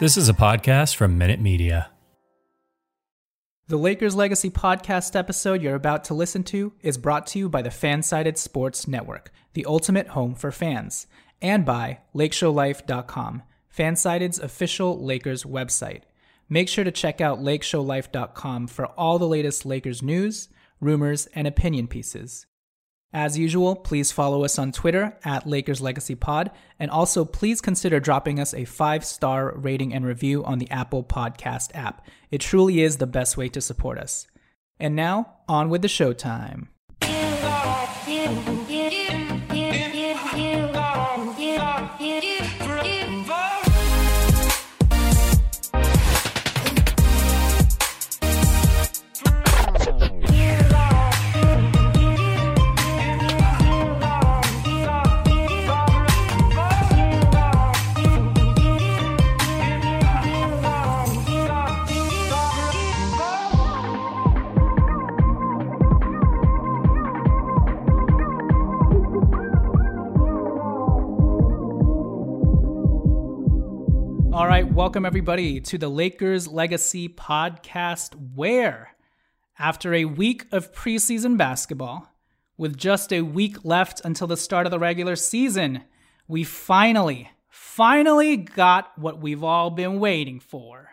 This is a podcast from Minute Media. The Lakers Legacy podcast episode you're about to listen to is brought to you by the Fansided Sports Network, the ultimate home for fans, and by LakeshowLife.com, Fansided's official Lakers website. Make sure to check out LakeshowLife.com for all the latest Lakers news, rumors, and opinion pieces. As usual, please follow us on Twitter at Lakers Legacy Pod, and also please consider dropping us a five star rating and review on the Apple Podcast app. It truly is the best way to support us. And now, on with the showtime. All right, welcome everybody to the Lakers Legacy podcast, where after a week of preseason basketball, with just a week left until the start of the regular season, we finally, finally got what we've all been waiting for.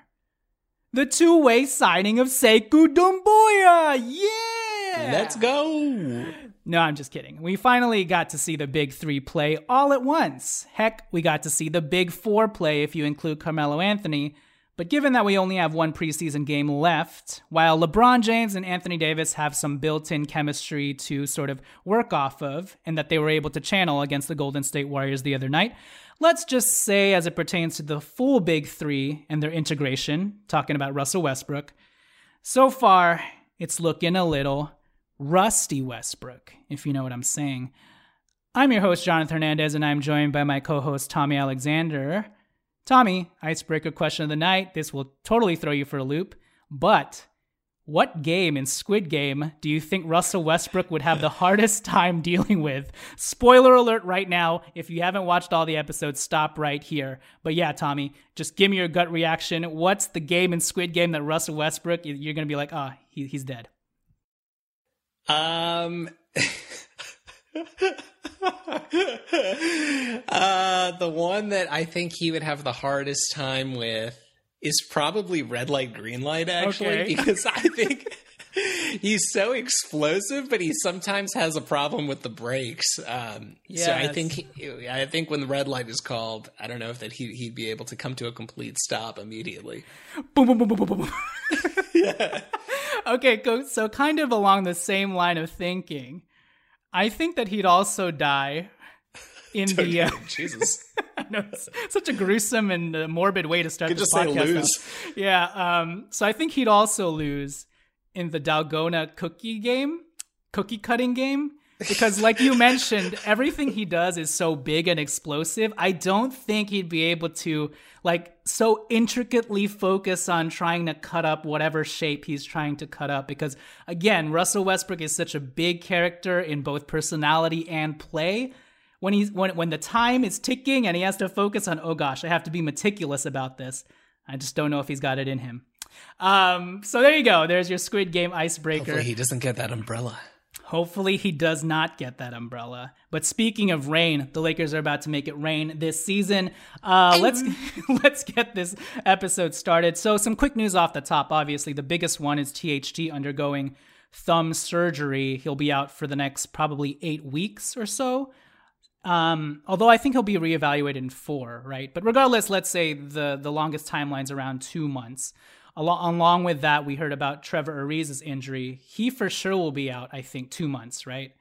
The two-way signing of Sekou Doumbouya! Yeah! Let's go. No, I'm just kidding. We finally got to see the big three play all at once. Heck, we got to see the big four play if you include Carmelo Anthony. But given that we only have one preseason game left, while LeBron James and Anthony Davis have some built in chemistry to sort of work off of, and that they were able to channel against the Golden State Warriors the other night, let's just say, as it pertains to the full big three and their integration, talking about Russell Westbrook, so far it's looking a little Rusty Westbrook, if you know what I'm saying. I'm your host, Jonathan Hernandez, and I'm joined by my co host, Tommy Alexander. Tommy, icebreaker question of the night. This will totally throw you for a loop, but what game in Squid Game do you think Russell Westbrook would have the hardest time dealing with? Spoiler alert right now. If you haven't watched all the episodes, stop right here. But yeah, Tommy, just give me your gut reaction. What's the game in Squid Game that Russell Westbrook, you're going to be like, ah, oh, he, he's dead? Um. uh, the one that I think he would have the hardest time with is probably red light, green light, actually, Okay. because I think he's so explosive, but he sometimes has a problem with the brakes. Um, So I think he, I think when the red light is called, I don't know if that he he'd be able to come to a complete stop immediately. boom, boom, boom, boom, boom, boom. boom. Okay, go, so kind of along the same line of thinking, I think that he'd also die in the. Uh, Jesus, I know it's such a gruesome and uh, morbid way to start this just say podcast. lose. Yeah. Um. So I think he'd also lose in the Dalgona cookie game, cookie cutting game, because like you mentioned, everything he does is so big and explosive. I don't think he'd be able to like so intricately focus on trying to cut up whatever shape he's trying to cut up because again, Russell Westbrook is such a big character in both personality and play. When he's when when the time is ticking and he has to focus on oh gosh i have to be meticulous about this. I just don't know if he's got it in him um so there you go there's your squid game icebreaker hopefully he doesn't get that umbrella. Hopefully he does not get that umbrella. But speaking of rain, the Lakers are about to make it rain this season. Uh, let's let's get this episode started. So some quick news off the top. Obviously, the biggest one is THT undergoing thumb surgery. He'll be out for the next probably eight weeks or so. Um, although I think he'll be reevaluated in four, right? But regardless, let's say the the longest timeline's around two months. Along, along with that, we heard about Trevor Ariza's injury. He for sure will be out, I think, two months, right?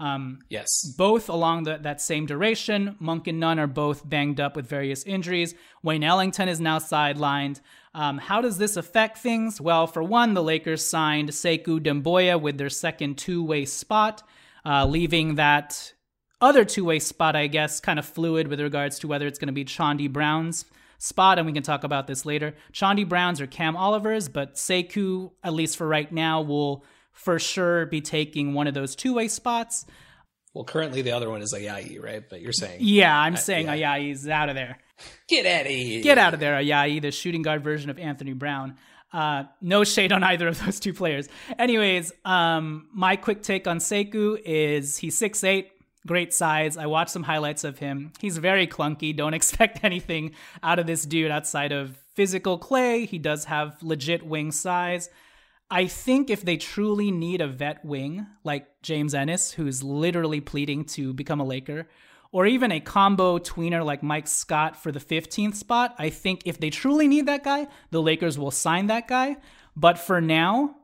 Um, Yes. both along the, that same duration. Monk and Nunn are both banged up with various injuries. Wayne Ellington is now sidelined. Um, how does this affect things? Well, for one, the Lakers signed Sekou Doumbouya with their second two-way spot, uh, leaving that other two-way spot, I guess, kind of fluid with regards to whether it's going to be Chaundee Brown's spot, and we can talk about this later. Chaundee Brown's or Cam Oliver's, but Sekou, at least for right now, will for sure be taking one of those two-way spots. Well, currently the other one is Ayayi, right? But you're saying Yeah, I'm saying yeah. Ayayi's out of there. get out of here. Get out of there, Ayayi, the shooting guard version of Anthony Brown. Uh, no shade on either of those two players. Anyways, um, my quick take on Sekou is he's 6'8", great size. I watched some highlights of him. He's very clunky. Don't expect anything out of this dude outside of physical clay. He does have legit wing size. I think if they truly need a vet wing like James Ennis, who's literally pleading to become a Laker, or even a combo tweener like Mike Scott for the 15th spot, I think if they truly need that guy, the Lakers will sign that guy. But for now,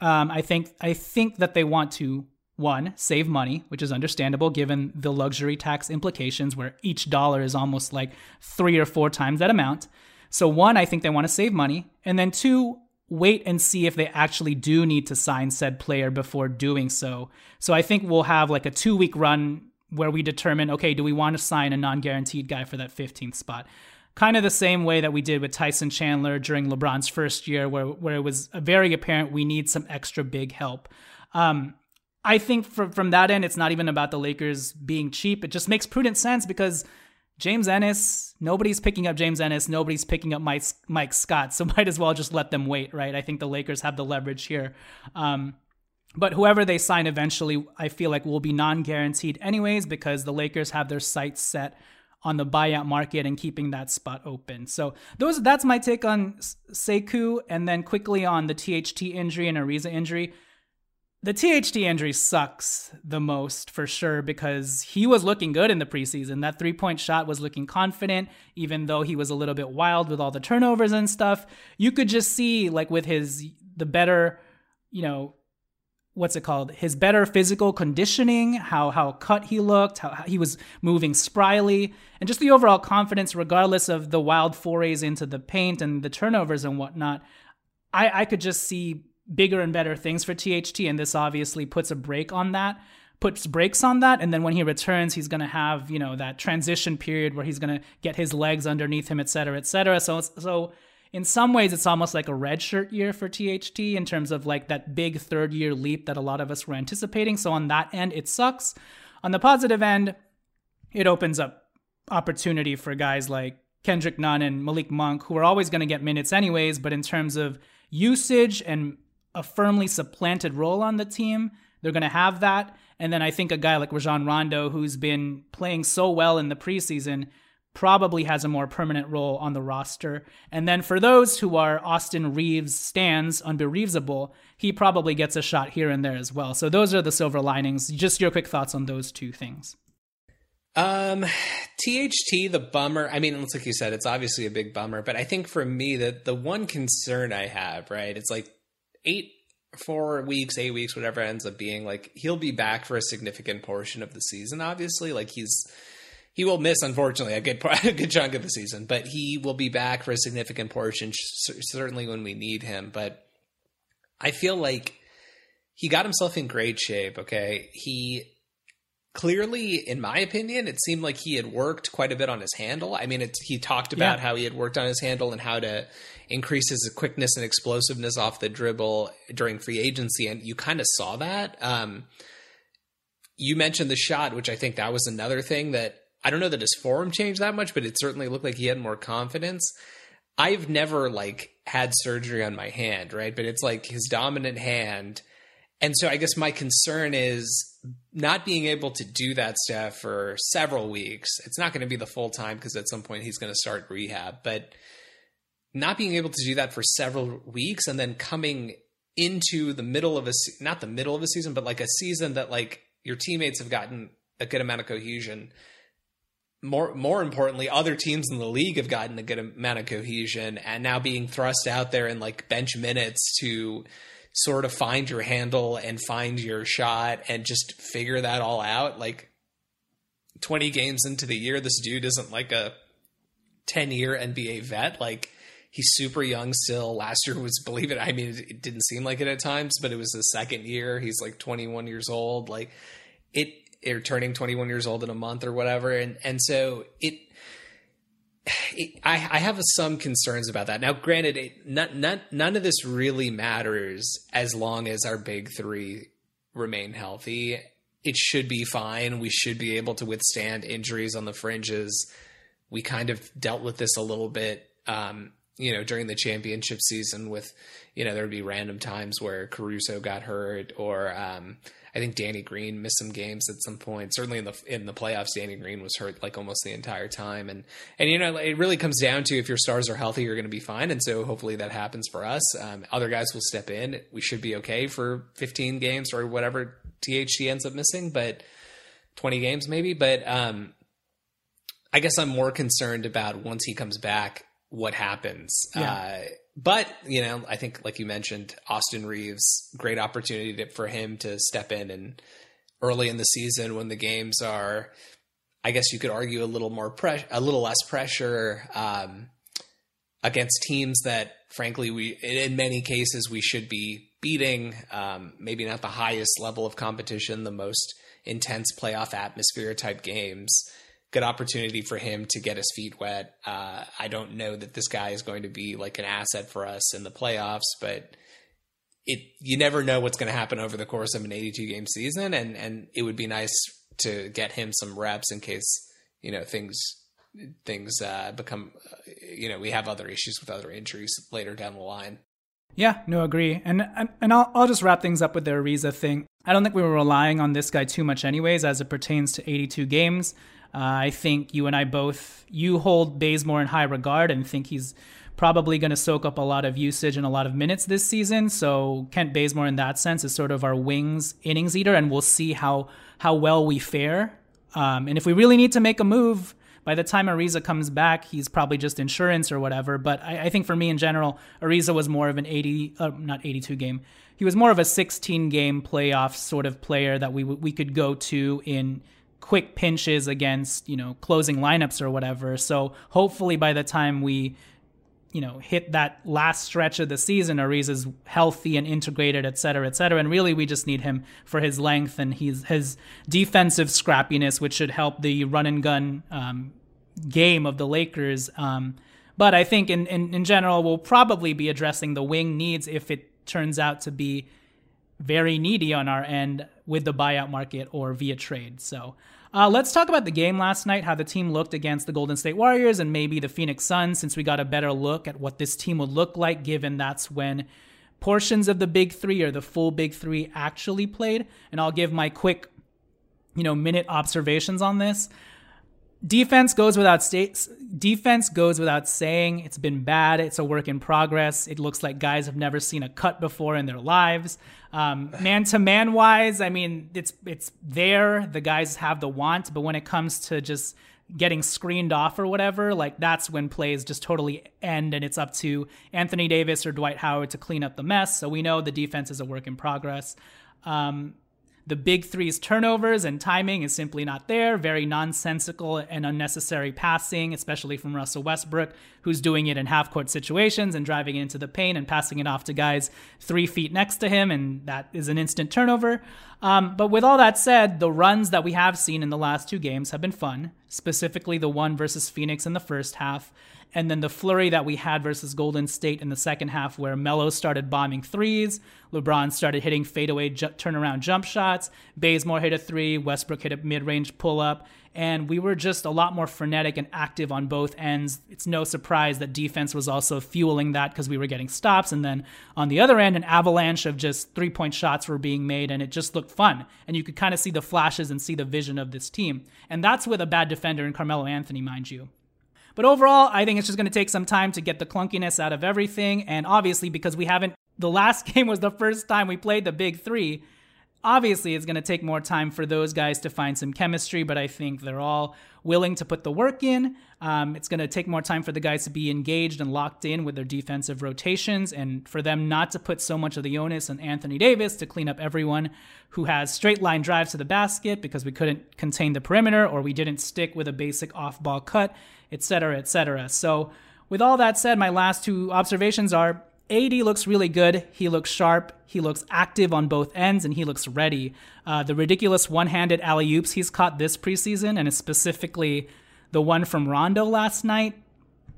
um, I think I think that they want to one save money, which is understandable given the luxury tax implications, where each dollar is almost like three or four times that amount. So one, I think they want to save money, and then two, wait and see if they actually do need to sign said player before doing so. So I think we'll have like a two week run where we determine okay, do we want to sign a non guaranteed guy for that 15th spot? Kind of the same way that we did with Tyson Chandler during LeBron's first year, where, where it was very apparent we need some extra big help. Um, I think from, from that end, it's not even about the Lakers being cheap. It just makes prudent sense because James Ennis, nobody's picking up James Ennis, nobody's picking up Mike, Mike Scott, so might as well just let them wait, right? I think the Lakers have the leverage here. Um, but whoever they sign eventually, I feel like will be non guaranteed anyways because the Lakers have their sights set on the buyout market and keeping that spot open. So those that's my take on Sekou. And then quickly on the THT injury and Ariza injury the THT injury sucks the most for sure because he was looking good in the preseason. That three point shot was looking confident, even though he was a little bit wild with all the turnovers and stuff. You could just see, like, with his, the better, you know, what's it called? His better physical conditioning, how, how cut he looked, how, how he was moving spryly, and just the overall confidence, regardless of the wild forays into the paint and the turnovers and whatnot. I, I could just see bigger and better things for THT, and this obviously puts a break on that, puts brakes on that, and then when he returns, he's going to have you know that transition period where he's going to get his legs underneath him, et cetera, et cetera. So so in some ways, it's almost like a redshirt year for THT in terms of like that big third year leap that a lot of us were anticipating. So on that end, it sucks. On the positive end, it opens up opportunity for guys like Kendrick Nunn and Malik Monk, who are always going to get minutes anyways, but in terms of usage and a firmly supplanted role on the team. They're going to have that. And then I think a guy like Rajon Rondo, who's been playing so well in the preseason, probably has a more permanent role on the roster. And then for those who are Austin Reaves stands unbereavesable, he probably gets a shot here and there as well. So those are the silver linings. Just your quick thoughts on those two things. Um, THT, the bummer. I mean, it's like you said, it's obviously a big bummer, but I think for me, that the one concern I have, right, it's like eight four weeks, eight weeks, whatever ends up being, like he'll be back for a significant portion of the season. Obviously, like he's he will miss unfortunately a good a good chunk of the season, but he will be back for a significant portion, certainly when we need him. But I feel like he got himself in great shape. Okay, he clearly, in my opinion, it seemed like he had worked quite a bit on his handle. I mean, he talked about yeah. how he had worked on his handle and how to increase his quickness and explosiveness off the dribble during free agency, and you kind of saw that. Um, you mentioned the shot, which I think that was another thing that I don't know that his form changed that much, but it certainly looked like he had more confidence. I've never like had surgery on my hand, right? But it's like his dominant hand. And so I guess my concern is not being able to do that stuff for several weeks. It's not going to be the full time because at some point he's going to start rehab, but not being able to do that for several weeks and then coming into the middle of a not the middle of a season but like a season that like your teammates have gotten a good amount of cohesion more more importantly other teams in the league have gotten a good amount of cohesion and now being thrust out there in like bench minutes to sort of find your handle and find your shot and just figure that all out like 20 games into the year this dude isn't like a 10 year NBA vet like he's super young still. Last year was, believe it, I mean, it, didn't seem like it at times, but it was the second year. He's like 21 years old. Like it, or turning 21 years old in a month or whatever. And, and so it, I, I have some concerns about that. Now, granted, it, not, not, none of this really matters as long as our big three remain healthy. it should be fine. We should be able to withstand injuries on the fringes. We kind of dealt with this a little bit, um, you know, during the championship season with, you know, there would be random times where Caruso got hurt or, um, I think Danny Green missed some games at some point. Certainly in the in the playoffs, Danny Green was hurt like almost the entire time. And and you know it really comes down to if your stars are healthy, you're going to be fine. And so hopefully that happens for us. Um, other guys will step in. We should be okay for 15 games or whatever THT ends up missing, but 20 games maybe. But um, I guess I'm more concerned about once he comes back, what happens. Yeah. Uh, but you know, I think like you mentioned, Austin Reaves, great opportunity to, for him to step in and early in the season when the games are, I guess you could argue a little more pressure, a little less pressure um, against teams that, frankly, we in many cases we should be beating. Um, maybe not the highest level of competition, the most intense playoff atmosphere type games good opportunity for him to get his feet wet. Uh, I don't know that this guy is going to be like an asset for us in the playoffs, but it you never know what's going to happen over the course of an 82 game season, and and it would be nice to get him some reps in case you know things things uh, become you know we have other issues with other injuries later down the line. Yeah, no, agree. And and, and I'll, I'll just wrap things up with the Ariza thing. I don't think we were relying on this guy too much, anyways, as it pertains to 82 games. Uh, I think you and I both, you hold Bazemore in high regard and think he's probably going to soak up a lot of usage and a lot of minutes this season. So Kent Bazemore, in that sense, is sort of our wings innings eater, and we'll see how how well we fare. Um, and if we really need to make a move, by the time Ariza comes back, he's probably just insurance or whatever. But I, I think for me in general, Ariza was more of an 80, uh, not 82 game. He was more of a 16 game playoff sort of player that we we could go to in quick pinches against you know closing lineups or whatever. So hopefully by the time we you know hit that last stretch of the season, Ariz is healthy and integrated, et cetera, et cetera. And really, we just need him for his length and his his defensive scrappiness, which should help the run and gun um, game of the Lakers. Um, but I think in, in in general, we'll probably be addressing the wing needs if it turns out to be very needy on our end with the buyout market or via trade. So uh, let's talk about the game last night, how the team looked against the Golden State Warriors and maybe the Phoenix Suns, since we got a better look at what this team would look like, given that's when portions of the big three or the full big three actually played. And I'll give my quick, you know, minute observations on this. Defense goes without state. Defense goes without saying. It's been bad. It's a work in progress. It looks like guys have never seen a cut before in their lives. Man to man wise, I mean, it's it's there. The guys have the want, but when it comes to just getting screened off or whatever, like that's when plays just totally end, and it's up to Anthony Davis or Dwight Howard to clean up the mess. So we know the defense is a work in progress. Um, the big three's turnovers and timing is simply not there. Very nonsensical and unnecessary passing, especially from Russell Westbrook, who's doing it in half court situations and driving into the paint and passing it off to guys three feet next to him. And that is an instant turnover. Um, but with all that said, the runs that we have seen in the last two games have been fun, specifically the one versus Phoenix in the first half and then the flurry that we had versus Golden State in the second half, where Melo started bombing threes, LeBron started hitting fadeaway ju- turnaround jump shots, Bazemore hit a three, Westbrook hit a mid range pull up, and we were just a lot more frenetic and active on both ends. It's no surprise that defense was also fueling that because we were getting stops, and then on the other end, an avalanche of just three point shots were being made, and it just looked fun. And you could kind of see the flashes and see the vision of this team. And that's with a bad defender in Carmelo Anthony, mind you. But overall, I think it's just going to take some time to get the clunkiness out of everything. And obviously, because we haven't, the last game was the first time we played the big three. Obviously, it's going to take more time for those guys to find some chemistry, but I think they're all willing to put the work in. Um, it's going to take more time for the guys to be engaged and locked in with their defensive rotations and for them not to put so much of the onus on Anthony Davis to clean up everyone who has straight line drives to the basket because we couldn't contain the perimeter or we didn't stick with a basic off ball cut etc., etc. So, with all that said, my last two observations are AD looks really good. He looks sharp. He looks active on both ends, and he looks ready. Uh, the ridiculous one-handed alley oops he's caught this preseason, and is specifically the one from Rondo last night.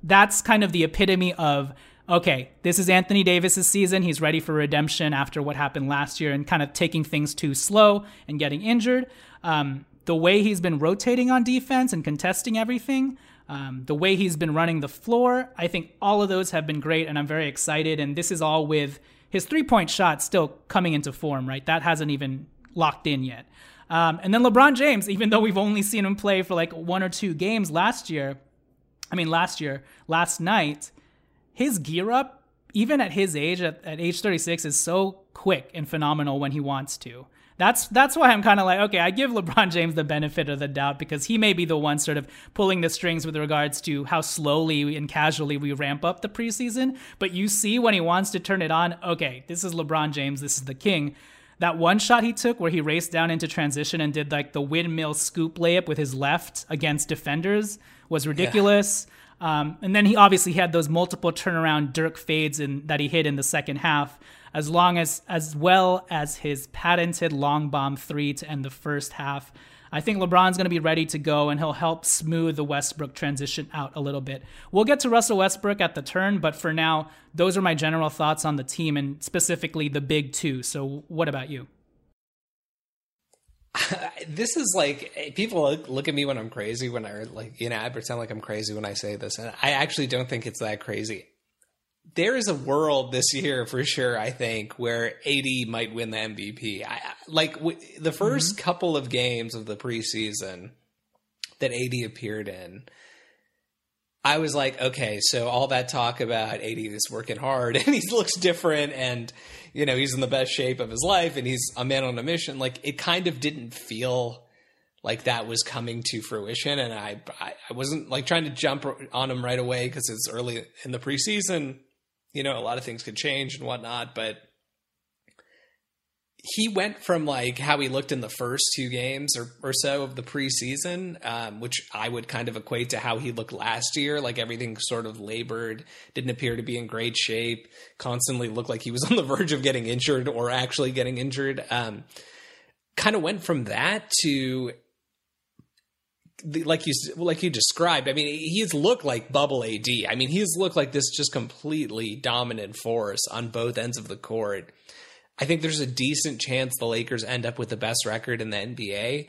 That's kind of the epitome of okay, this is Anthony Davis's season. He's ready for redemption after what happened last year and kind of taking things too slow and getting injured. Um, the way he's been rotating on defense and contesting everything, um, the way he's been running the floor, I think all of those have been great, and I'm very excited. And this is all with his three point shot still coming into form, right? That hasn't even locked in yet. Um, and then LeBron James, even though we've only seen him play for like one or two games last year, I mean, last year, last night, his gear up, even at his age, at, at age 36, is so quick and phenomenal when he wants to. That's that's why I'm kind of like, okay, I give LeBron James the benefit of the doubt because he may be the one sort of pulling the strings with regards to how slowly and casually we ramp up the preseason. But you see when he wants to turn it on, okay, this is LeBron James, this is the king. That one shot he took where he raced down into transition and did like the windmill scoop layup with his left against defenders was ridiculous. Yeah. Um, and then he obviously had those multiple turnaround Dirk fades in, that he hit in the second half, as long as as well as his patented long bomb three to end the first half. I think LeBron's going to be ready to go and he'll help smooth the Westbrook transition out a little bit. We'll get to Russell Westbrook at the turn, but for now, those are my general thoughts on the team and specifically the big two. So, what about you? this is like eh, people look, look, at me when I'm crazy when I like you know I pretend like I'm crazy when I say this and I actually don't think it's that crazy. There is a world this year for sure I think where AD might win the MVP. I, like w- the 1st mm-hmm. couple of games of the preseason that AD appeared in I was like, okay, so all that talk about AD is working hard and he looks different and, you know, he's in the best shape of his life and he's a man on a mission. Like, it kind of didn't feel like that was coming to fruition. And I, I, wasn't like trying to jump on him right away because it's early in the preseason. You know, a lot of things could change and whatnot, but he went from like how he looked in the first two games or, or so of the preseason, um, which I would kind of equate to how he looked last year. Like everything sort of labored, didn't appear to be in great shape, constantly looked like he was on the verge of getting injured or actually getting injured. Um, kind of went from that to like you like you described. I mean, he's looked like bubble AD. I mean, he's looked like this just completely dominant force on both ends of the court I think there's a decent chance the Lakers end up with the best record in the NBA.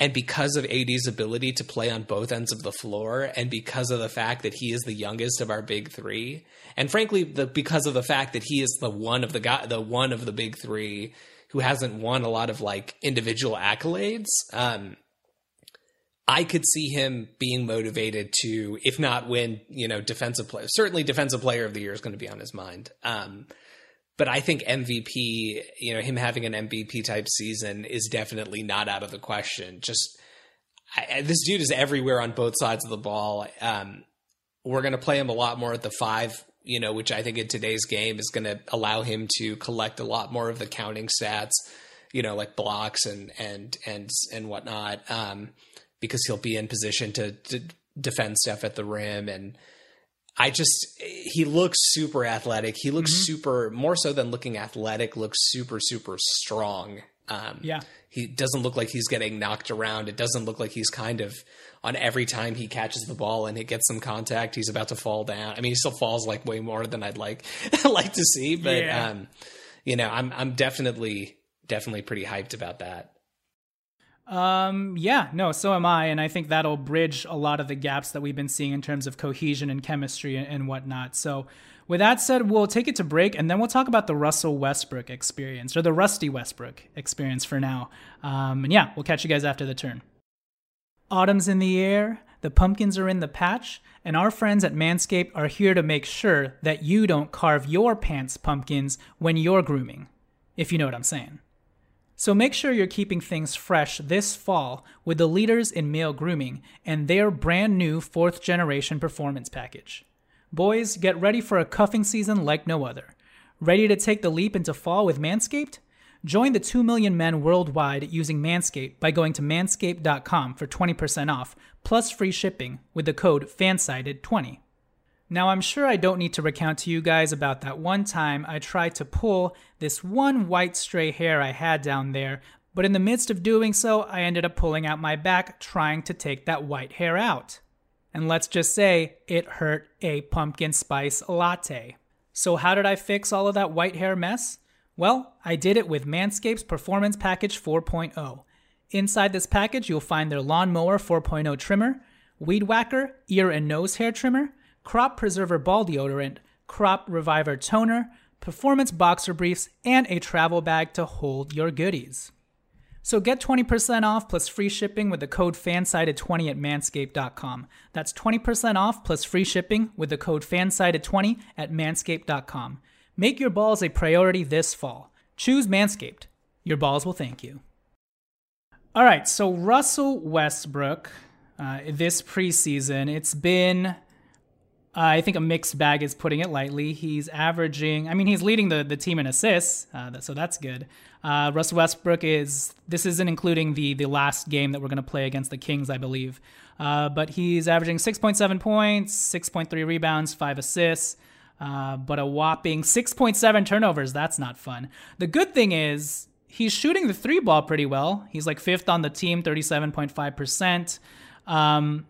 And because of AD's ability to play on both ends of the floor, and because of the fact that he is the youngest of our big three, and frankly, the, because of the fact that he is the one of the guy, the one of the big three who hasn't won a lot of like individual accolades, um, I could see him being motivated to, if not win, you know, defensive player. Certainly, defensive player of the year is going to be on his mind. Um, but I think MVP, you know, him having an MVP type season is definitely not out of the question. Just I, this dude is everywhere on both sides of the ball. Um, we're going to play him a lot more at the five, you know, which I think in today's game is going to allow him to collect a lot more of the counting stats, you know, like blocks and and and and whatnot, um, because he'll be in position to, to defend stuff at the rim and I just he looks super athletic. He looks mm-hmm. super more so than looking athletic. Looks super super strong. Um, yeah, he doesn't look like he's getting knocked around. It doesn't look like he's kind of on every time he catches the ball and it gets some contact, he's about to fall down. I mean, he still falls like way more than I'd like like to see, but yeah. um, you know, I'm I'm definitely definitely pretty hyped about that. Um, yeah, no, so am I. And I think that'll bridge a lot of the gaps that we've been seeing in terms of cohesion and chemistry and, and whatnot. So, with that said, we'll take it to break and then we'll talk about the Russell Westbrook experience or the Rusty Westbrook experience for now. Um, and yeah, we'll catch you guys after the turn. Autumn's in the air, the pumpkins are in the patch, and our friends at Manscaped are here to make sure that you don't carve your pants pumpkins when you're grooming, if you know what I'm saying. So make sure you're keeping things fresh this fall with the leaders in male grooming and their brand new fourth generation performance package. Boys, get ready for a cuffing season like no other. Ready to take the leap into fall with Manscaped? Join the 2 million men worldwide using Manscaped by going to manscaped.com for 20% off plus free shipping with the code FANSIDED20. Now, I'm sure I don't need to recount to you guys about that one time I tried to pull this one white stray hair I had down there, but in the midst of doing so, I ended up pulling out my back trying to take that white hair out. And let's just say it hurt a pumpkin spice latte. So, how did I fix all of that white hair mess? Well, I did it with Manscaped's Performance Package 4.0. Inside this package, you'll find their Lawnmower 4.0 trimmer, Weed Whacker ear and nose hair trimmer, Crop Preserver ball deodorant, Crop Reviver toner, performance boxer briefs, and a travel bag to hold your goodies. So get 20% off plus free shipping with the code FANSIDED20 at manscaped.com. That's 20% off plus free shipping with the code FANSIDED20 at manscaped.com. Make your balls a priority this fall. Choose Manscaped. Your balls will thank you. All right, so Russell Westbrook, uh, this preseason, it's been I think a mixed bag is putting it lightly. He's averaging, I mean, he's leading the, the team in assists, uh, so that's good. Uh, Russell Westbrook is, this isn't including the, the last game that we're going to play against the Kings, I believe. Uh, but he's averaging 6.7 points, 6.3 rebounds, 5 assists, uh, but a whopping 6.7 turnovers. That's not fun. The good thing is, he's shooting the three ball pretty well. He's like fifth on the team, 37.5%. Um,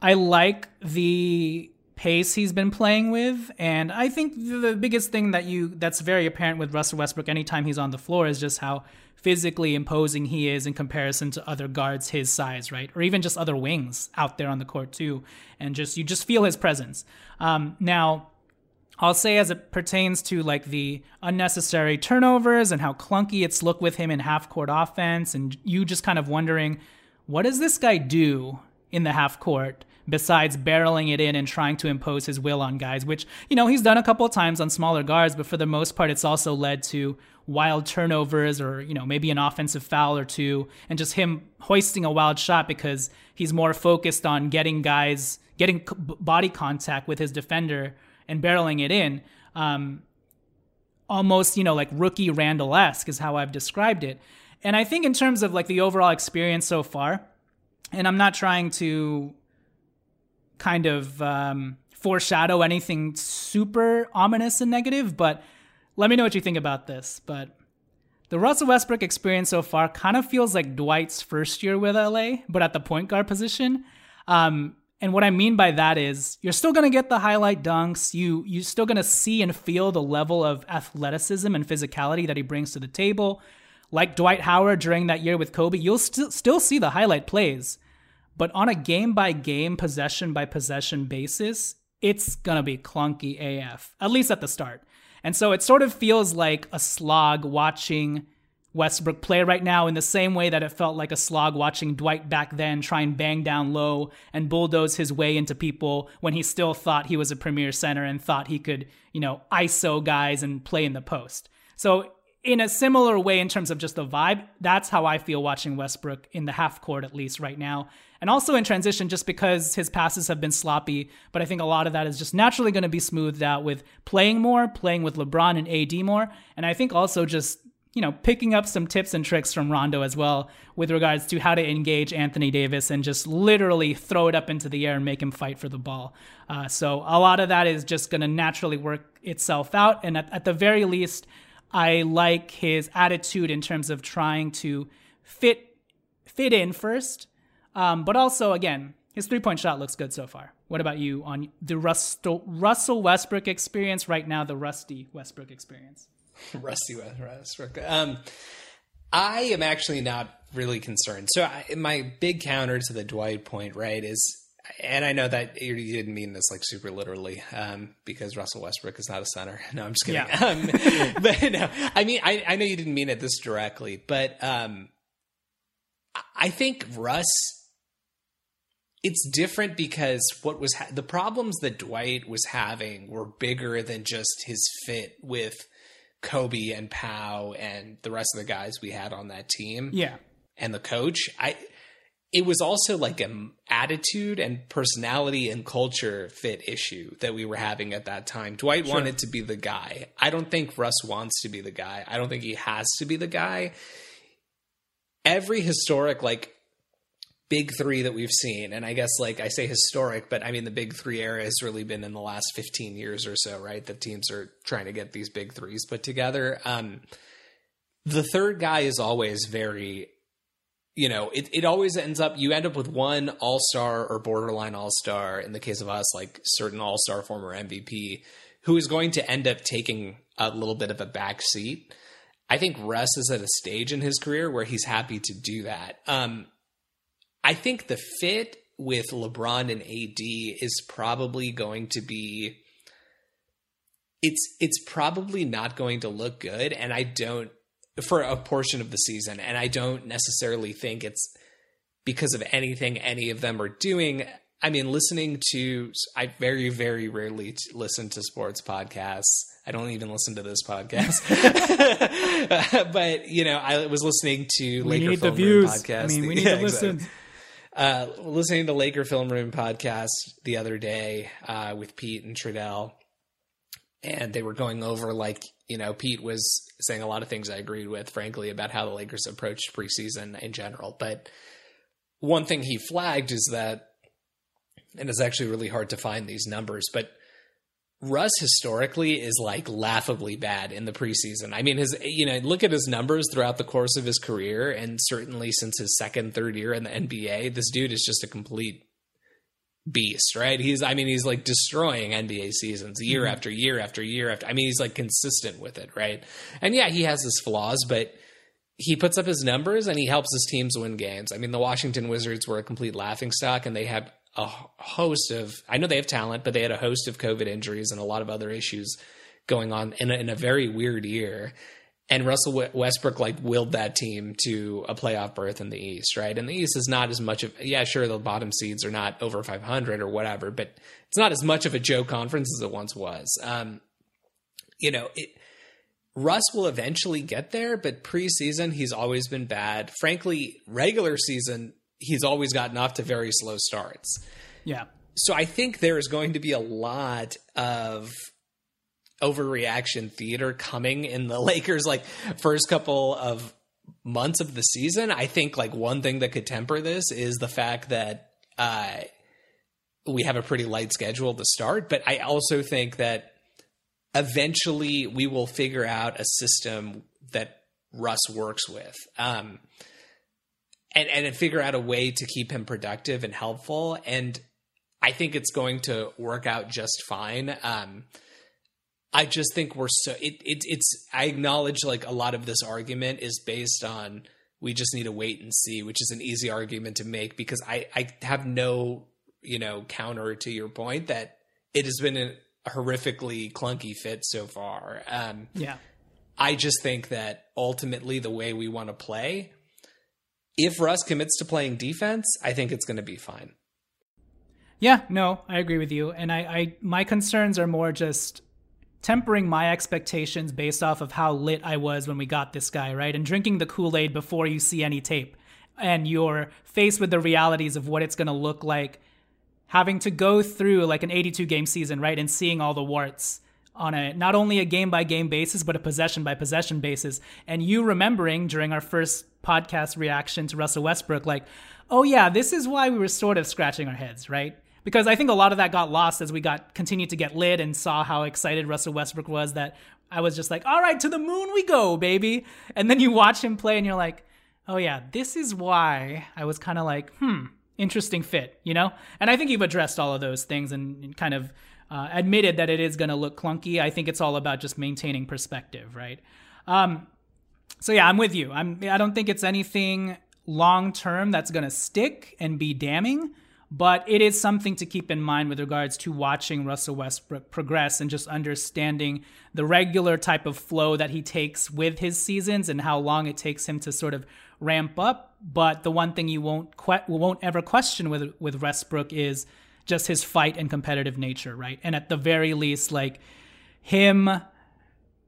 I like the pace he's been playing with. And I think the biggest thing that you that's very apparent with Russell Westbrook anytime he's on the floor is just how physically imposing he is in comparison to other guards his size, right? Or even just other wings out there on the court too. And just you just feel his presence. Um, now, I'll say as it pertains to like the unnecessary turnovers and how clunky it's looked with him in half court offense, and you just kind of wondering, what does this guy do in the half court besides barreling it in and trying to impose his will on guys, which, you know, he's done a couple of times on smaller guards, but for the most part, it's also led to wild turnovers or, you know, maybe an offensive foul or two, and just him hoisting a wild shot because he's more focused on getting guys, getting body contact with his defender and barreling it in. Um, almost, you know, like rookie Randle esque is how I've described it. And I think in terms of like the overall experience so far, and I'm not trying to kind of um, foreshadow anything super ominous and negative, but let me know what you think about this. But the Russell Westbrook experience so far kind of feels like Dwight's first year with LA, but at the point guard position. Um, and what I mean by that is you're still going to get the highlight dunks. You you're still going to see and feel the level of athleticism and physicality that he brings to the table. Like Dwight Howard during that year with Kobe, you'll st- still see the highlight plays. But on a game by game, possession by possession basis, it's to be clunky AF, at least at the start. And so it sort of feels like a slog watching Westbrook play right now in the same way that it felt like a slog watching Dwight back then try and bang down low and bulldoze his way into people when he still thought he was a premier center and thought he could, you know, ISO guys and play in the post. So in a similar way in terms of just the vibe, that's how I feel watching Westbrook in the half court at least right now and also in transition just because his passes have been sloppy. But I think a lot of that is just naturally going to be smoothed out with playing more, playing with LeBron and AD more. And I think also just, you know, picking up some tips and tricks from Rondo as well with regards to how to engage Anthony Davis and just literally throw it up into the air and make him fight for the ball. Uh, so a lot of that is just going to naturally work itself out. And at, at the very least, I like his attitude in terms of trying to fit fit in first um, but also, again, his three point shot looks good so far. What about you on the Russell, Russell Westbrook experience right now, the Rusty Westbrook experience? Rusty Westbrook. Um, I am actually not really concerned. So, I, my big counter to the Dwight point, right, is, and I know that you didn't mean this like super literally, um, because Russell Westbrook is not a center. No, I'm just kidding. Yeah. Um, but no, I mean, I, I know you didn't mean it this directly, but um, I think Russ it's different because what was ha- the problems that Dwight was having were bigger than just his fit with Kobe and Pau and the rest of the guys we had on that team. Yeah. And the coach. I it was also like an attitude and personality and culture fit issue that we were having at that time. Dwight sure. wanted to be the guy. I don't think Russ wants to be the guy. I don't think he has to be the guy. Every historic like big three that we've seen, and I guess like I say historic, but I mean the big three era has really been in the last 15 years or so, right? That teams are trying to get these big threes put together. Um, the third guy is always very, you know, it, it always ends up, you end up with one all star or borderline all star, in the case of us, like certain all star former MVP who is going to end up taking a little bit of a back seat. I think Russ is at a stage in his career where he's happy to do that. Um, I think the fit with LeBron and AD is probably going to be it's it's probably not going to look good and I don't for a portion of the season and I don't necessarily think it's because of anything any of them are doing. I mean, listening to I very very rarely listen to sports podcasts. I don't even listen to this podcast, but you know, I was listening to we Laker need Film the views. Room podcast. I mean, we need Yeah, to listen. exactly. Uh, listening to Laker Film Room podcast the other day uh, with Pete and Trudell, and they were going over like you know Pete was saying a lot of things I agreed with, frankly, about how the Lakers approached preseason in general. But one thing he flagged is that, and it's actually really hard to find these numbers, but Russ historically is like laughably bad in the preseason. I mean, his you know look at his numbers throughout the course of his career, and certainly since his second, third year in the NBA, this dude is just a complete beast, right? He's I mean, he's like destroying NBA seasons year mm-hmm. after year after year after. I mean, he's like consistent with it, right? And yeah, he has his flaws, but he puts up his numbers and he helps his teams win games. I mean, the Washington Wizards were a complete laughing stock, and they had a host of I know they have talent, but they had a host of COVID injuries and a lot of other issues going on in a, in a very weird year. And Russell Westbrook like willed that team to a playoff berth in the East, right? And the East is not as much of yeah, sure the bottom seeds are not over 500 or whatever, but it's not as much of a Joe conference as it once was. Um, you know, it, Russ will eventually get there, but preseason he's always been bad. Frankly, regular season he's always gotten off to very slow starts. Yeah. So I think there is going to be a lot of overreaction theater coming in the Lakers like first couple of months of the season. I think like one thing that could temper this is the fact that uh we have a pretty light schedule to start, but I also think that eventually we will figure out a system that Russ works with. Um and and figure out a way to keep him productive and helpful and I think it's going to work out just fine. Um I just think we're so it, it it's I acknowledge like a lot of this argument is based on we just need to wait and see, which is an easy argument to make because I I have no you know counter to your point that it has been a horrifically clunky fit so far. Um, Yeah. I just think that ultimately the way we want to play, if Russ commits to playing defense, I think it's going to be fine. Yeah, no, I agree with you. And I, I my concerns are more just tempering my expectations based off of how lit I was when we got this guy, right? And drinking the Kool-Aid before you see any tape. And you're faced with the realities of what it's gonna look like having to go through like an 82 game season, right? And seeing all the warts on a not only a game by game basis, but a possession by possession basis. And you remembering during our first podcast reaction to Russell Westbrook, like, oh yeah, this is why we were sort of scratching our heads, right? Because I think a lot of that got lost as we got continued to get lit and saw how excited Russell Westbrook was that I was just like, all right, to the moon we go, baby. And then you watch him play and you're like, oh yeah, this is why I was kind of like, hmm, interesting fit, you know? And I think you've addressed all of those things and, kind of uh, admitted that it is going to look clunky. I think it's all about just maintaining perspective, right? Um, so yeah, I'm with you. I'm. I don't think it's anything long term that's going to stick and be damning, but it is something to keep in mind with regards to watching Russell Westbrook progress and just understanding the regular type of flow that he takes with his seasons and how long it takes him to sort of ramp up. But the one thing you won't que- won't ever question with with Westbrook is just his fight and competitive nature, right? And at the very least, like him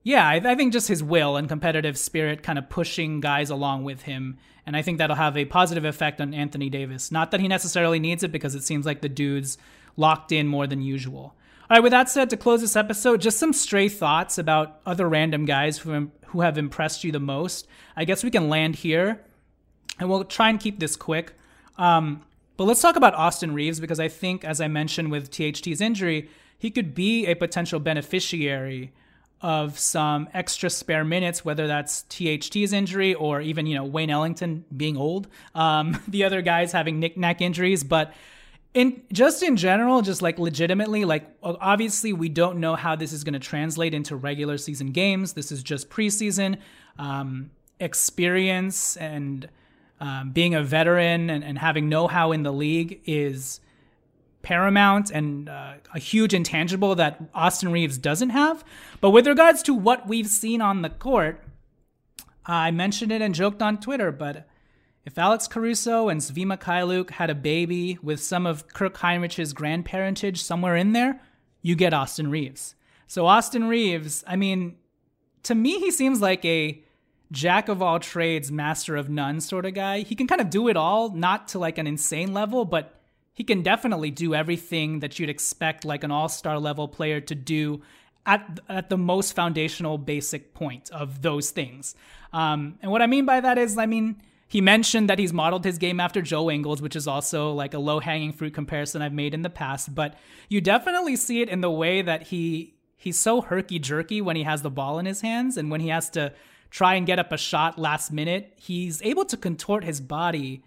yeah, I, I, think just his will and competitive spirit kind of pushing guys along with him. And I think that'll have a positive effect on Anthony Davis. Not that he necessarily needs it because it seems like the dude's locked in more than usual. All right, with that said, to close this episode, just some stray thoughts about other random guys who, who have impressed you the most. I guess we can land here and we'll try and keep this quick. Um, but let's talk about Austin Reaves because I think, as I mentioned with THT's injury, he could be a potential beneficiary of some extra spare minutes, whether that's THT's injury or even, you know, Wayne Ellington being old, um, the other guys having knick-knack injuries. But in just in general, just like legitimately, like obviously we don't know how this is going to translate into regular season games. This is just preseason um, experience and um, being a veteran and, and having know-how in the league is paramount and uh, a huge intangible that Austin Reaves doesn't have. But with regards to what we've seen on the court, I mentioned it and joked on Twitter, but if Alex Caruso and Svi Mykhailiuk had a baby with some of Kirk Hinrich's grandparentage somewhere in there, you get Austin Reaves. So Austin Reaves, I mean, to me, he seems like a jack of all trades, master of none sort of guy. He can kind of do it all, not to like an insane level, but he can definitely do everything that you'd expect like an all-star level player to do at at the most foundational basic point of those things. Um, and what I mean by that is, I mean he mentioned that he's modeled his game after Joe Ingles, which is also like a low hanging fruit comparison I've made in the past. But you definitely see it in the way that he he's so herky jerky when he has the ball in his hands and when he has to try and get up a shot last minute. He's able to contort his body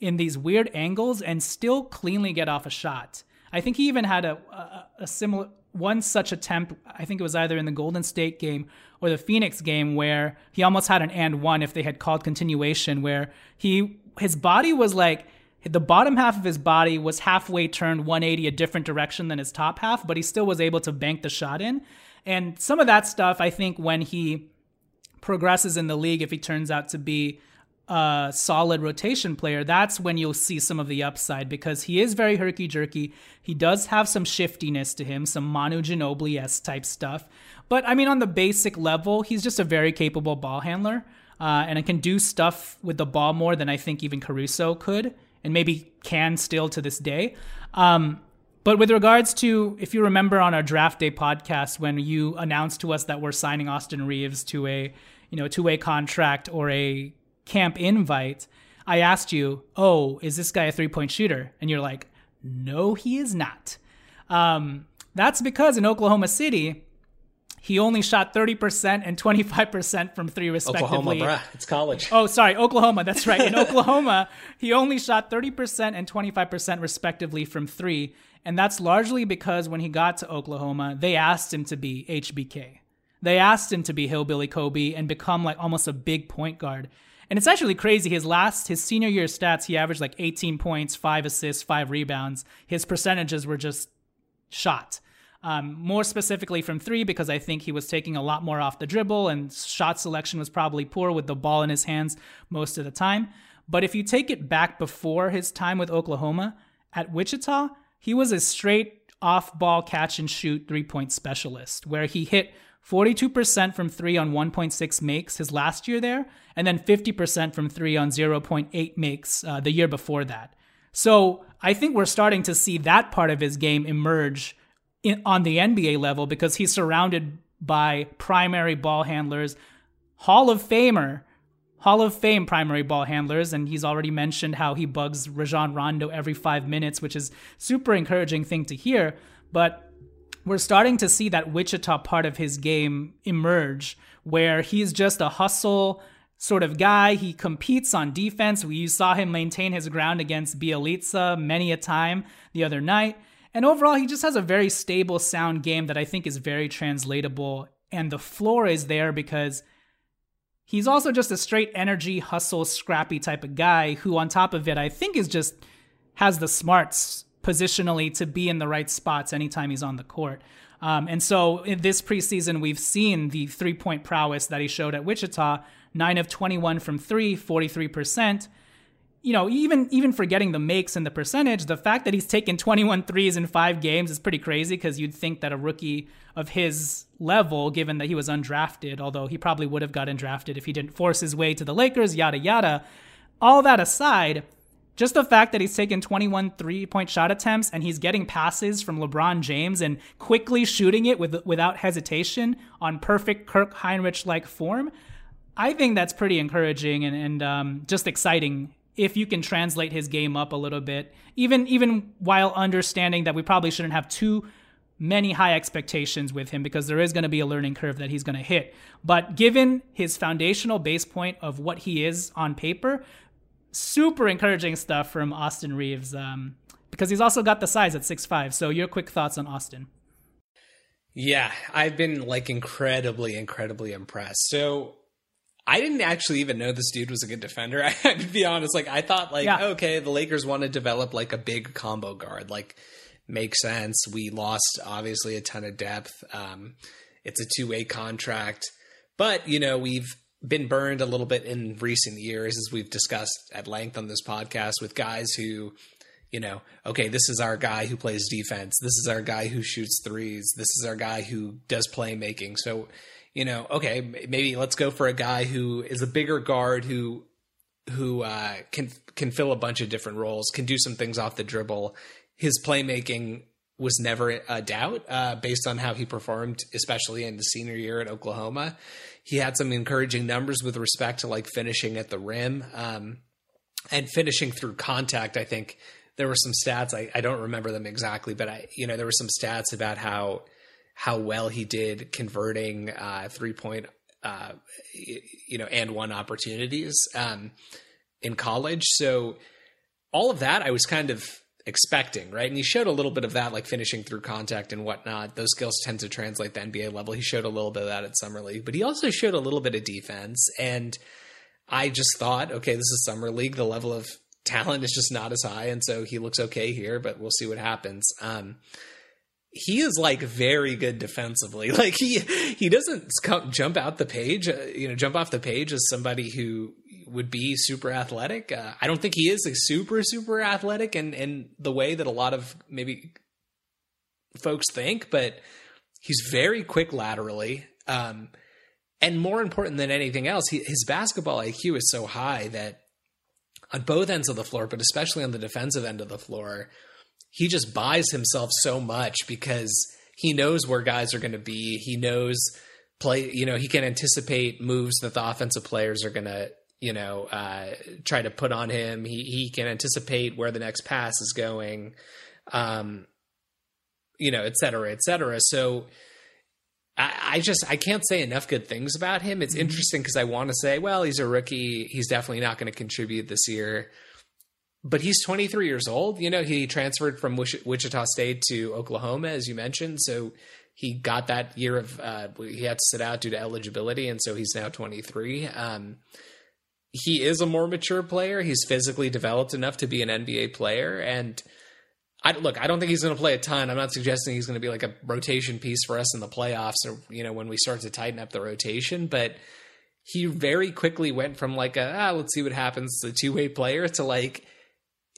in these weird angles and still cleanly get off a shot. I think he even had a, a, a similar one such attempt, I think it was either in the Golden State game or the Phoenix game, where he almost had an and one if they had called continuation, where he his body was like the bottom half of his body was halfway turned 180 a different direction than his top half, but he still was able to bank the shot in. And some of that stuff, I think, when he progresses in the league, if he turns out to be a solid rotation player, that's when you'll see some of the upside because he is very herky jerky. He does have some shiftiness to him, some Manu Ginobili type stuff. But I mean, on the basic level, he's just a very capable ball handler. Uh, and can do stuff with the ball more than I think even Caruso could, and maybe can still to this day. Um, but with regards to, if you remember on our draft day podcast when you announced to us that we're signing Austin Reaves to a, you know, two way contract or a camp invite, I asked you, "Oh, is this guy a three point shooter?" And you're like, "No, he is not." Um, that's because in Oklahoma City, he only shot 30% and 25% from three, respectively. Oklahoma, bruh. It's college. Oh, sorry, Oklahoma. That's right. In Oklahoma, he only shot 30% and 25%, respectively, from three. And that's largely because when he got to Oklahoma, they asked him to be HBK. They asked him to be Hillbilly Kobe and become like almost a big point guard. And it's actually crazy. His last, his senior year stats, he averaged like 18 points, five assists, five rebounds. His percentages were just shot. Um, more specifically from three, because I think he was taking a lot more off the dribble and shot selection was probably poor with the ball in his hands most of the time. But if you take it back before his time with Oklahoma, at Wichita, he was a straight off ball catch and shoot three point specialist, where he hit 42% from three on 1.6 makes his last year there, and then 50% from three on 0.8 makes uh, the year before that. So I think we're starting to see that part of his game emerge in, on the NBA level because he's surrounded by primary ball handlers, Hall of Famer, Hall of Fame primary ball handlers, and he's already mentioned how he bugs Rajon Rondo every five minutes, which is super encouraging thing to hear. But we're starting to see that Wichita part of his game emerge where he's just a hustle sort of guy. He competes on defense. We saw him maintain his ground against Bjelica many a time the other night. And overall, he just has a very stable, sound game that I think is very translatable. And the floor is there because he's also just a straight energy, hustle, scrappy type of guy who, on top of it, I think is just has the smarts positionally to be in the right spots anytime he's on the court. Um, and so in this preseason, we've seen the three point prowess that he showed at Wichita 9 of 21 from three, 43%. You know, even even forgetting the makes and the percentage, the fact that he's taken 21 threes in five games is pretty crazy because you'd think that a rookie of his level, given that he was undrafted, although he probably would have gotten drafted if he didn't force his way to the Lakers, yada yada. All that aside, just the fact that he's taken 21 three point shot attempts and he's getting passes from LeBron James and quickly shooting it with, without hesitation on perfect Kirk Hinrich like form, I think that's pretty encouraging and, and um, just exciting if you can translate his game up a little bit, even even while understanding that we probably shouldn't have too many high expectations with him because there is going to be a learning curve that he's going to hit. But given his foundational base point of what he is on paper, super encouraging stuff from Austin Reaves Um, because he's also got the size at six five. So your quick thoughts on Austin? Yeah, I've been like incredibly, incredibly impressed. So I didn't actually even know this dude was a good defender. I have to be honest. Like I thought like, yeah. okay, the Lakers want to develop like a big combo guard. Like makes sense. We lost obviously a ton of depth. Um, it's a two way contract, but you know, we've been burned a little bit in recent years, as we've discussed at length on this podcast with guys who you know, okay, this is our guy who plays defense. This is our guy who shoots threes. This is our guy who does playmaking. So, you know, okay, maybe let's go for a guy who is a bigger guard who who uh, can can fill a bunch of different roles, can do some things off the dribble. His playmaking was never a doubt uh, based on how he performed, especially in the senior year at Oklahoma. He had some encouraging numbers with respect to like finishing at the rim um, and finishing through contact. I think there were some stats I, I don't remember them exactly, but I you know there were some stats about how how well he did converting uh, three point uh, you know and one opportunities um, in college. So all of that I was kind of expecting, right? And he showed a little bit of that, like finishing through contact and whatnot. Those skills tend to translate the NBA level. He showed a little bit of that at summer league, but he also showed a little bit of defense. And I just thought, okay, this is summer league. The level of talent is just not as high, and so he looks okay here, but we'll see what happens. Um, he is like very good defensively. Like he he doesn't jump out the page, uh, you know, jump off the page as somebody who would be super athletic. Uh, I don't think he is a super super athletic in in the way that a lot of maybe folks think, but he's very quick laterally. Um, and more important than anything else, he, his basketball IQ is so high that on both ends of the floor, but especially on the defensive end of the floor, he just buys himself so much because he knows where guys are going to be. He knows play, you know, he can anticipate moves that the offensive players are going to, you know, uh, try to put on him. He he can anticipate where the next pass is going, um, you know, et cetera, et cetera. So I, I, just I can't say enough good things about him. It's mm-hmm. interesting because I want to say, well, he's a rookie. He's definitely not going to contribute this year. But he's 23 years old. You know, he transferred from Wichita State to Oklahoma, as you mentioned. So he got that year of uh, he had to sit out due to eligibility, and so he's now 23. Um, he is a more mature player. He's physically developed enough to be an NBA player, and I look, I don't think he's going to play a ton. I'm not suggesting he's going to be like a rotation piece for us in the playoffs or you know when we start to tighten up the rotation, but he very quickly went from like a ah, let's see what happens to two way player to like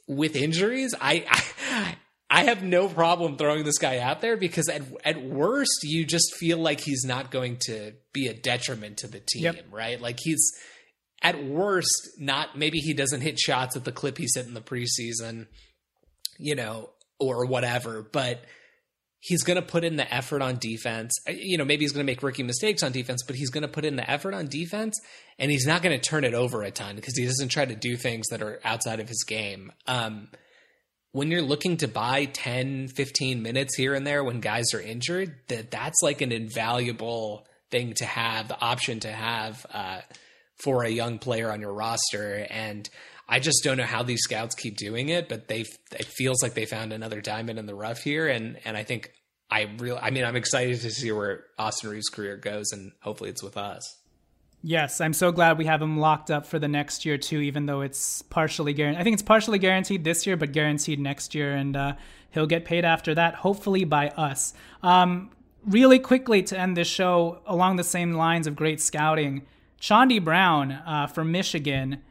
with injuries. I, I I have no problem throwing this guy out there because at at worst you just feel like he's not going to be a detriment to the team, yep. right? Like he's at worst not maybe he doesn't hit shots at the clip he's hit in the preseason you know, or whatever, but he's going to put in the effort on defense. You know, maybe he's going to make rookie mistakes on defense, but he's going to put in the effort on defense and he's not going to turn it over a ton because he doesn't try to do things that are outside of his game. Um, when you're looking to buy 10, 15 minutes here and there when guys are injured, that that's like an invaluable thing to have, the option to have uh, for a young player on your roster. And I just don't know how these scouts keep doing it, but they it feels like they found another diamond in the rough here, and and I think I real I mean I'm excited to see where Austin Reaves' career goes, and hopefully it's with us. Yes, I'm so glad we have him locked up for the next year too, even though it's partially guaranteed. I think it's partially guaranteed this year, but guaranteed next year, and uh, he'll get paid after that, hopefully by us. Um, really quickly to end this show, along the same lines of great scouting, Chaundee Brown uh, from Michigan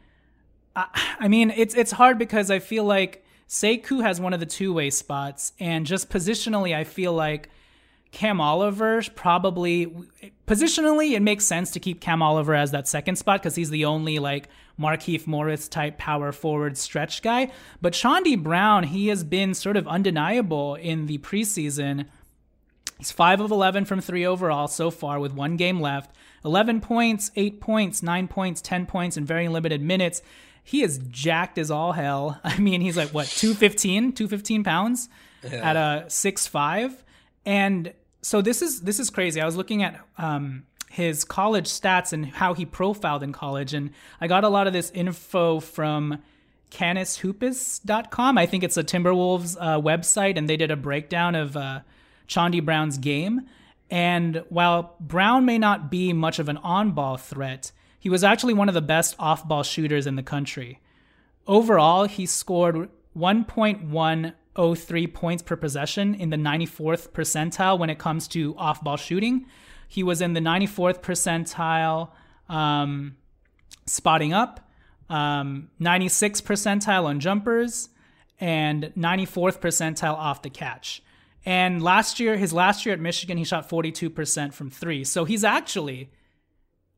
I mean, it's it's hard because I feel like Sekou has one of the two way spots, and just positionally, I feel like Cam Oliver probably positionally it makes sense to keep Cam Oliver as that second spot because he's the only like Markieff Morris type power forward stretch guy. But Chaundee Brown, he has been sort of undeniable in the preseason. He's five of eleven from three overall so far with one game left. 11 points, 8 points, 9 points, 10 points in very limited minutes he is jacked as all hell. I mean, he's like what 215, 215 pounds yeah. at a six five, and so this is this is crazy. I was looking at um, his college stats and how he profiled in college, and I got a lot of this info from canishoopus.com. I think it's a Timberwolves uh, website, and they did a breakdown of uh, Chaundee Brown's game. And while Brown may not be much of an on ball threat, he was actually one of the best off ball shooters in the country. Overall, he scored 1.103 points per possession in the 94th percentile when it comes to off ball shooting. He was in the 94th percentile um, spotting up, um, 96th percentile on jumpers, and 94th percentile off the catch. And last year, his last year at Michigan, he shot 42% from three. So he's actually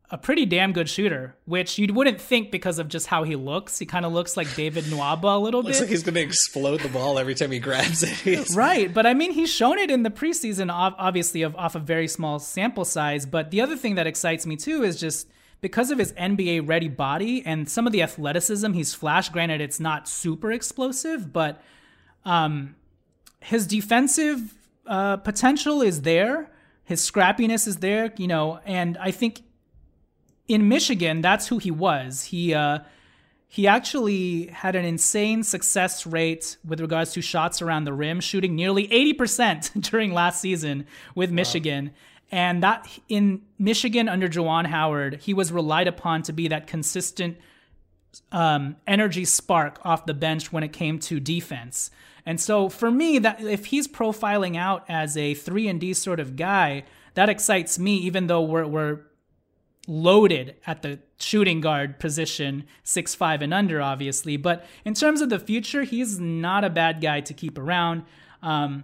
a pretty damn good shooter, which you wouldn't think because of just how he looks. He kind of looks like David Nwaba a little looks bit. Looks like he's going to explode the ball every time he grabs it. right, but I mean, he's shown it in the preseason, obviously, of, off a very small sample size. But the other thing that excites me too is just because of his NBA ready body and some of the athleticism he's flashed. Granted, it's not super explosive, but um, his defensive uh, potential is there. His scrappiness is there, you know, and I think in Michigan, that's who he was. He uh, he actually had an insane success rate with regards to shots around the rim, shooting nearly 80% during last season with Michigan. Wow. And that in Michigan under Juwan Howard, he was relied upon to be that consistent um, energy spark off the bench when it came to defense. And so for me, that if he's profiling out as a three and D sort of guy, that excites me, even though we're, we're loaded at the shooting guard position, six five and under, obviously. But in terms of the future, he's not a bad guy to keep around. Um,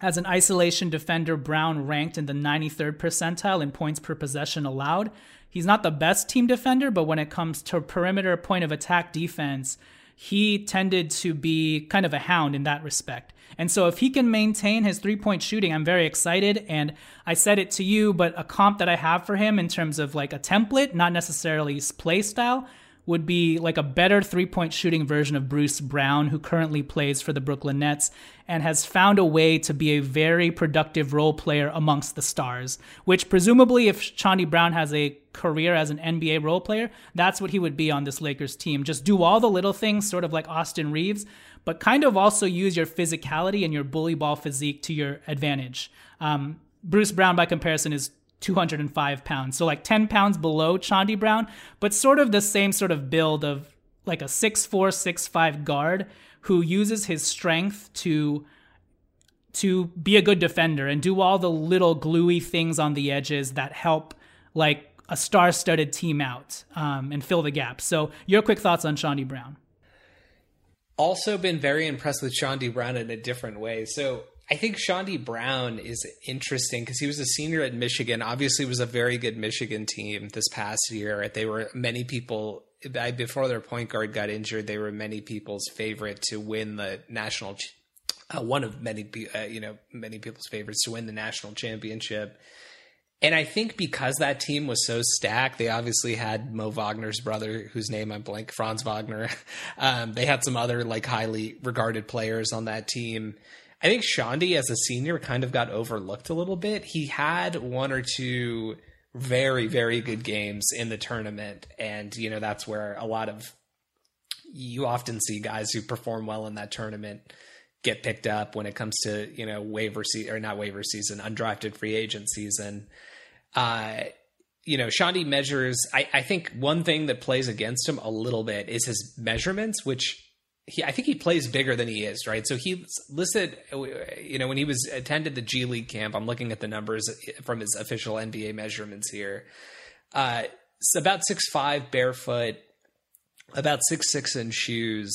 as an isolation defender, Brown ranked in the 93rd percentile in points per possession allowed. He's not the best team defender, but when it comes to perimeter point of attack defense, he tended to be kind of a hound in that respect. And so if he can maintain his three point shooting, I'm very excited. And I said it to you, but a comp that I have for him in terms of like a template, not necessarily his play style, would be like a better three point shooting version of Bruce Brown, who currently plays for the Brooklyn Nets and has found a way to be a very productive role player amongst the stars. Which, presumably, if Chaundee Brown has a career as an NBA role player, that's what he would be on this Lakers team. Just do all the little things, sort of like Austin Reaves, but kind of also use your physicality and your bully ball physique to your advantage. Um, Bruce Brown, by comparison, is 205 pounds. So like 10 pounds below Chaundee Brown, but sort of the same sort of build of like a 6'4, 6'5 guard who uses his strength to to be a good defender and do all the little gluey things on the edges that help like a star-studded team out um, and fill the gap. So your quick thoughts on Chaundee Brown? Also been very impressed with Chaundee Brown in a different way. So I think Chaundee Brown is interesting because he was a senior at Michigan. Obviously, was a very good Michigan team this past year. They were many people before their point guard got injured. They were many people's favorite to win the national. Uh, one of many, uh, you know, many people's favorites to win the national championship. And I think because that team was so stacked, they obviously had Mo Wagner's brother, whose name I'm blank, Franz Wagner. Um, they had some other like highly regarded players on that team. I think Chaundee as a senior kind of got overlooked a little bit. He had one or two very, very good games in the tournament. And, you know, that's where a lot of you often see guys who perform well in that tournament get picked up when it comes to, you know, waiver or not waiver season, undrafted free agent season. Uh, you know, Chaundee measures. I, I think one thing that plays against him a little bit is his measurements, which he, I think he plays bigger than he is, right? So he listed, you know, when he was attended the G League camp. I'm looking at the numbers from his official NBA measurements here. Uh, about six five barefoot, about six six in shoes,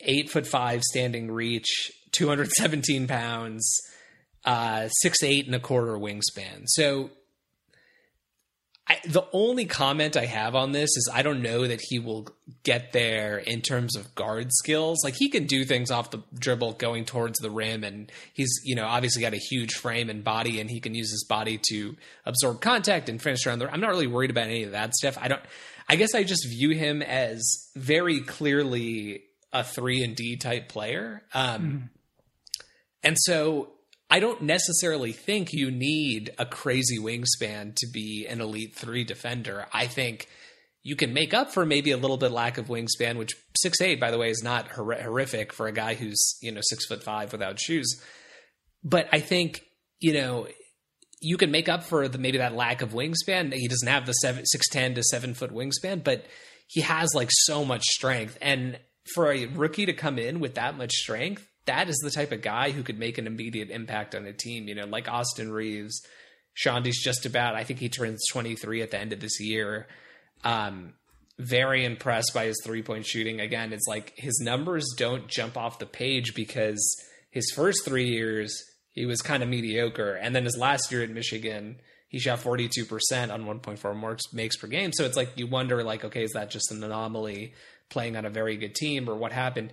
eight foot five standing reach, 217 pounds, uh, six eight and a quarter wingspan. So I, the only comment I have on this is I don't know that he will get there in terms of guard skills. Like he can do things off the dribble going towards the rim, and he's you know obviously got a huge frame and body, and he can use his body to absorb contact and finish around the. I'm not really worried about any of that stuff. I don't. I guess I just view him as very clearly a three and D type player, um, mm-hmm. and so I don't necessarily think you need a crazy wingspan to be an elite three defender. I think you can make up for maybe a little bit lack of wingspan, which six eight, by the way, is not hor- horrific for a guy who's you know six foot five without shoes. But I think you know you can make up for the maybe that lack of wingspan. He doesn't have the seven six ten to seven foot wingspan, but he has like so much strength. And for a rookie to come in with that much strength, that is the type of guy who could make an immediate impact on a team. You know, like Austin Reaves, Chaundee's just about, I think he turns 23 at the end of this year. Um, very impressed by his three point shooting. Again, it's like his numbers don't jump off the page because his first three years he was kind of mediocre, and then his last year at Michigan he shot 42% on 1.4 makes per game. So it's like you wonder, like, okay, is that just an anomaly playing on a very good team, or what happened?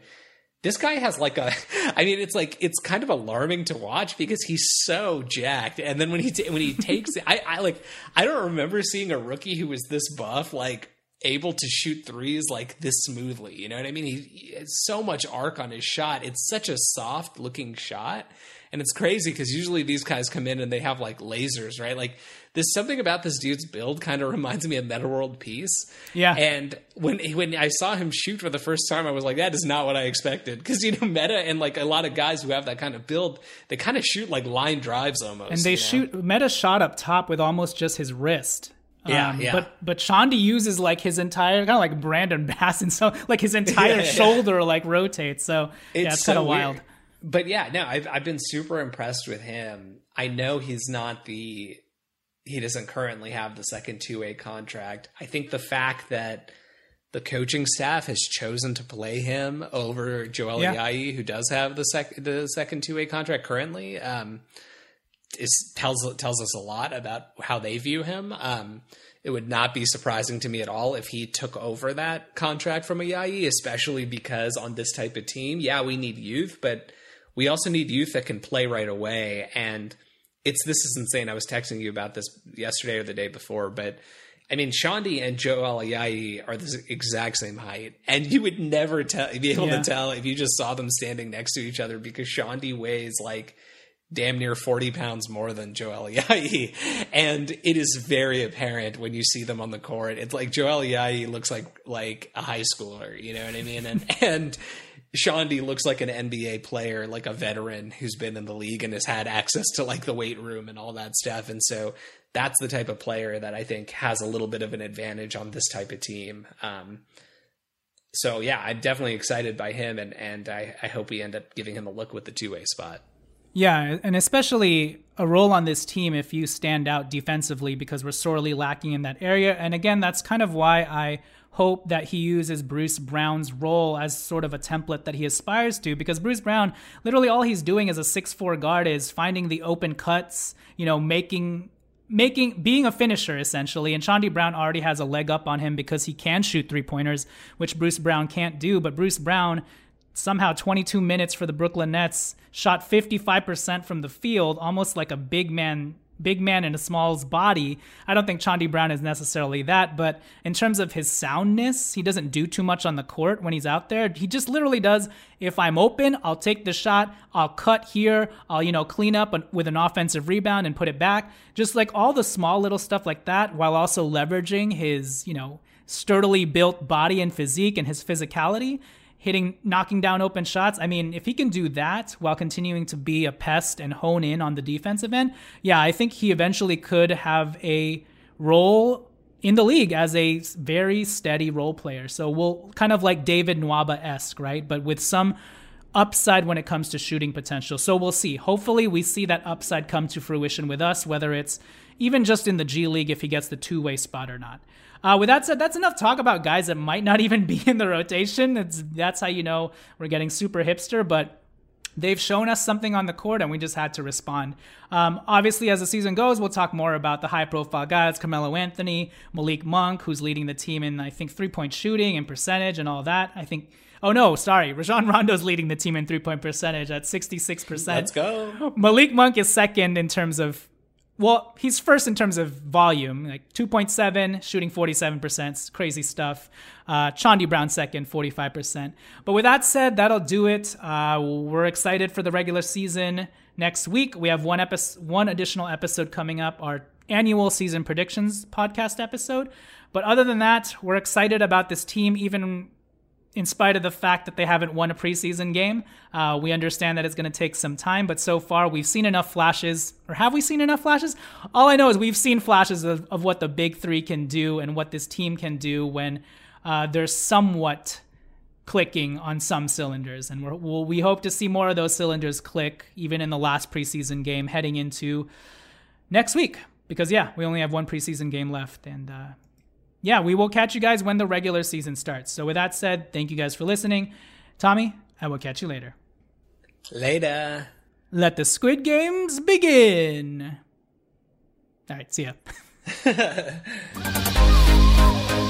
This guy has like a, I mean, it's like it's kind of alarming to watch because he's so jacked, and then when he t- when he takes it, I, I like I don't remember seeing a rookie who was this buff like able to shoot threes like this smoothly. You know what I mean? He, he has so much arc on his shot. It's such a soft looking shot. And it's crazy because usually these guys come in and they have like lasers, right? Like there's something about this dude's build kind of reminds me of Metta World Peace. Yeah. And when when I saw him shoot for the first time, I was like, that is not what I expected. Because you know, Metta and like a lot of guys who have that kind of build, they kind of shoot like line drives almost. And they you know? shoot Metta shot up top with almost just his wrist. Yeah, Um, yeah. But but Chaundee uses like his entire kind of like Brandon Bass and so like his entire Yeah, yeah. shoulder like rotates. So yeah, it's kind of wild. But yeah, no, I've I've been super impressed with him. I know he's not the he doesn't currently have the second two way contract. I think the fact that the coaching staff has chosen to play him over Joel Yeah. Ayayi, who does have the sec the second two way contract currently, um, is tells tells us a lot about how they view him. Um, it would not be surprising to me at all if he took over that contract from Ayayi, especially because on this type of team, yeah, we need youth, but we also need youth that can play right away. And it's this is insane. I was texting you about this yesterday or the day before, but I mean, Chaundee and Joel Ayayi are the exact same height, and you would never tell be able Yeah. to tell if you just saw them standing next to each other because Chaundee weighs like damn near 40 pounds more than Joel Ayayi. And it is very apparent when you see them on the court. It's like Joel Ayayi looks like like a high schooler, you know what I mean? And and Chaundee looks like an NBA player, like a veteran who's been in the league and has had access to like the weight room and all that stuff. And so that's the type of player that I think has a little bit of an advantage on this type of team. Um, so yeah, I'm definitely excited by him, and and I, I hope we end up giving him a look with the two way spot. Yeah, and especially a role on this team if you stand out defensively because we're sorely lacking in that area. And again, that's kind of why I hope that he uses Bruce Brown's role as sort of a template that he aspires to because Bruce Brown, literally all he's doing as a 6'4 guard is finding the open cuts, you know, making making being a finisher essentially and Chaundee Brown already has a leg up on him because he can shoot three pointers which Bruce Brown can't do but Bruce Brown somehow 22 minutes for the Brooklyn Nets, shot 55% from the field, almost like a big man big man in a small's body. I don't think Chaundee Brown is necessarily that, but in terms of his soundness, he doesn't do too much on the court when he's out there. He just literally does if I'm open, I'll take the shot, I'll cut here, I'll you know clean up with an offensive rebound and put it back. Just like all the small little stuff like that while also leveraging his, you know, sturdily built body and physique and his physicality hitting knocking down open shots. I mean, if he can do that while continuing to be a pest and hone in on the defensive end, yeah, I think he eventually could have a role in the league as a very steady role player. So we'll kind of like David Nwaba-esque, right? But with some upside when it comes to shooting potential. So we'll see. Hopefully we see that upside come to fruition with us, whether it's even just in the G League if he gets the two-way spot or not. Uh, with that said, that's enough talk about guys that might not even be in the rotation. It's, that's how you know we're getting super hipster, but they've shown us something on the court and we just had to respond. Um, obviously, as the season goes, we'll talk more about the high profile guys Carmelo Anthony, Malik Monk, who's leading the team in, I think, three point shooting and percentage and all that. I think. Oh no, sorry. Rajon Rondo's leading the team in three point percentage at 66%. Let's go. Malik Monk is second in terms of well, he's first in terms of volume, like 2.7, shooting 47%, crazy stuff. Uh, Chaundee Brown second, 45%. But with that said, that'll do it. Uh, we're excited for the regular season next week. We have one episode, one additional episode coming up, our annual season predictions podcast episode. But other than that, we're excited about this team, even in spite of the fact that they haven't won a preseason game. Uh, we understand that it's going to take some time, but so far we've seen enough flashes. Or have we seen enough flashes? All I know is we've seen flashes of, of what the big three can do and what this team can do when uh, they're somewhat clicking on some cylinders. And we we'll, we hope to see more of those cylinders click even in the last preseason game heading into next week. Because, yeah, we only have one preseason game left. And, uh, yeah, we will catch you guys when the regular season starts. So, with that said, thank you guys for listening. Tommy, I will catch you later. Later. Let the Squid Games begin. All right, see ya.